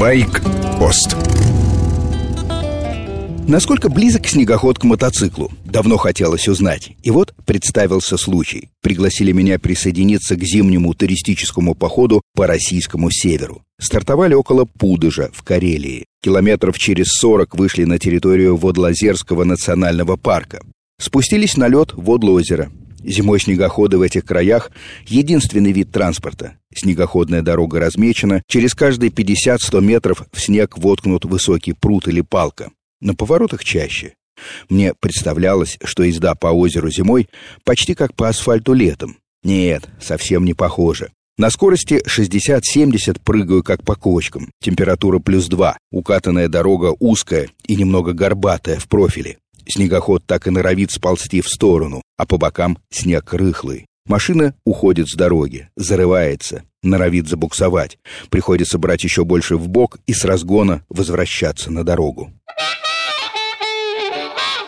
Байк-пост Насколько близок снегоход к мотоциклу? Давно хотелось узнать. И вот представился случай. Пригласили меня присоединиться к зимнему туристическому походу по российскому северу. Стартовали около Пудыжа в Карелии. Километров через 40 вышли на территорию Водлозерского национального парка. Спустились на лед Водлозера. Зимой снегоходы в этих краях – единственный вид транспорта. Снегоходная дорога размечена, через каждые 50-100 метров в снег воткнут высокий пруд или палка. На поворотах чаще. Мне представлялось, что езда по озеру зимой почти как по асфальту летом. Нет, совсем не похоже. На скорости 60-70 прыгаю как по кочкам. Температура плюс 2. Укатанная дорога узкая и немного горбатая в профиле. Снегоход так и норовит сползти в сторону, а по бокам снег рыхлый. Машина уходит с дороги, зарывается, норовит забуксовать. Приходится брать еще больше в бок и с разгона возвращаться на дорогу.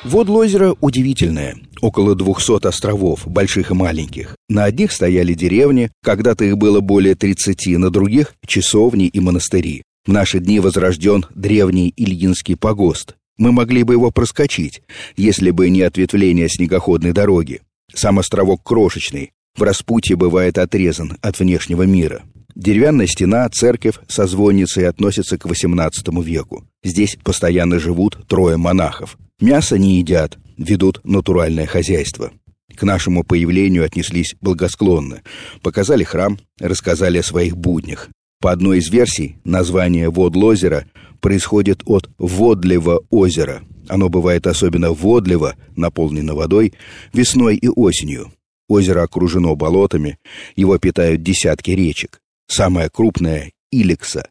Водло озера удивительное. Около 200 островов, больших и маленьких. На одних стояли деревни, когда-то их было более 30, на других – часовни и монастыри. В наши дни возрожден древний Ильинский погост. Мы могли бы его проскочить, если бы не ответвление снегоходной дороги. Сам островок крошечный, в распутье бывает отрезан от внешнего мира. Деревянная стена, церковь со звонницей относятся к XVIII веку. Здесь постоянно живут трое монахов. Мясо не едят, ведут натуральное хозяйство. К нашему появлению отнеслись благосклонно. Показали храм, рассказали о своих буднях. По одной из версий, название Водлозера происходит от Водлева озера. Оно бывает особенно водливо, наполнено водой, весной и осенью. Озеро окружено болотами, его питают десятки речек. Самая крупная — Иликса.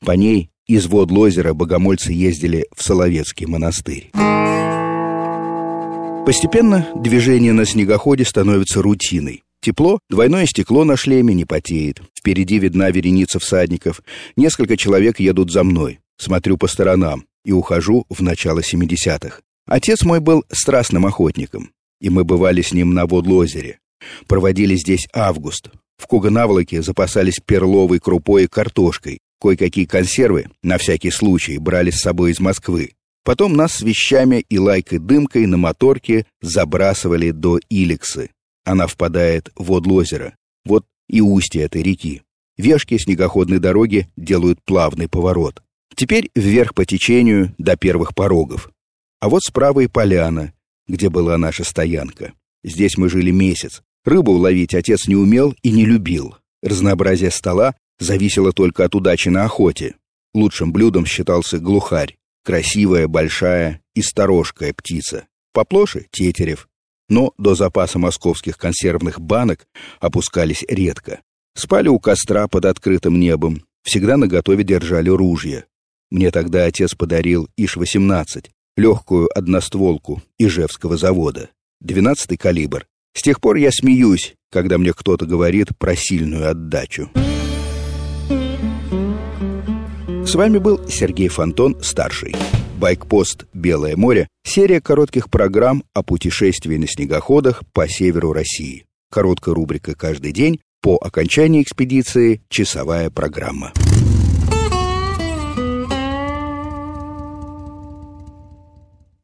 По ней из вод озера богомольцы ездили в Соловецкий монастырь. Постепенно движение на снегоходе становится рутиной. Тепло, двойное стекло на шлеме не потеет. Впереди видна вереница всадников. Несколько человек едут за мной. Смотрю по сторонам и ухожу в начало 70-х. Отец мой был страстным охотником, и мы бывали с ним на Водлозере. Проводили здесь август. В Куганаволоке запасались перловой крупой и картошкой. Кое-какие консервы, на всякий случай, брали с собой из Москвы. Потом нас с вещами и лайкой-дымкой на моторке забрасывали до Иликсы. Она впадает в Водлозеро. Вот и устье этой реки. Вешки снегоходной дороги делают плавный поворот. Теперь вверх по течению до первых порогов. А вот справа и поляна, где была наша стоянка. Здесь мы жили месяц. Рыбу ловить отец не умел и не любил. Разнообразие стола зависело только от удачи на охоте. Лучшим блюдом считался глухарь. Красивая, большая и сторожкая птица. Поплоше — тетерев. Но до запаса московских консервных банок опускались редко. Спали у костра под открытым небом. Всегда наготове держали ружья. Мне тогда отец подарил ИШ-18, легкую одностволку Ижевского завода, 12-й калибр. С тех пор я смеюсь, когда мне кто-то говорит про сильную отдачу. С вами был Сергей Фонтон, старший. Байкпост «Белое море» — серия коротких программ о путешествии на снегоходах по северу России. Короткая рубрика каждый день, по окончании экспедиции — часовая программа.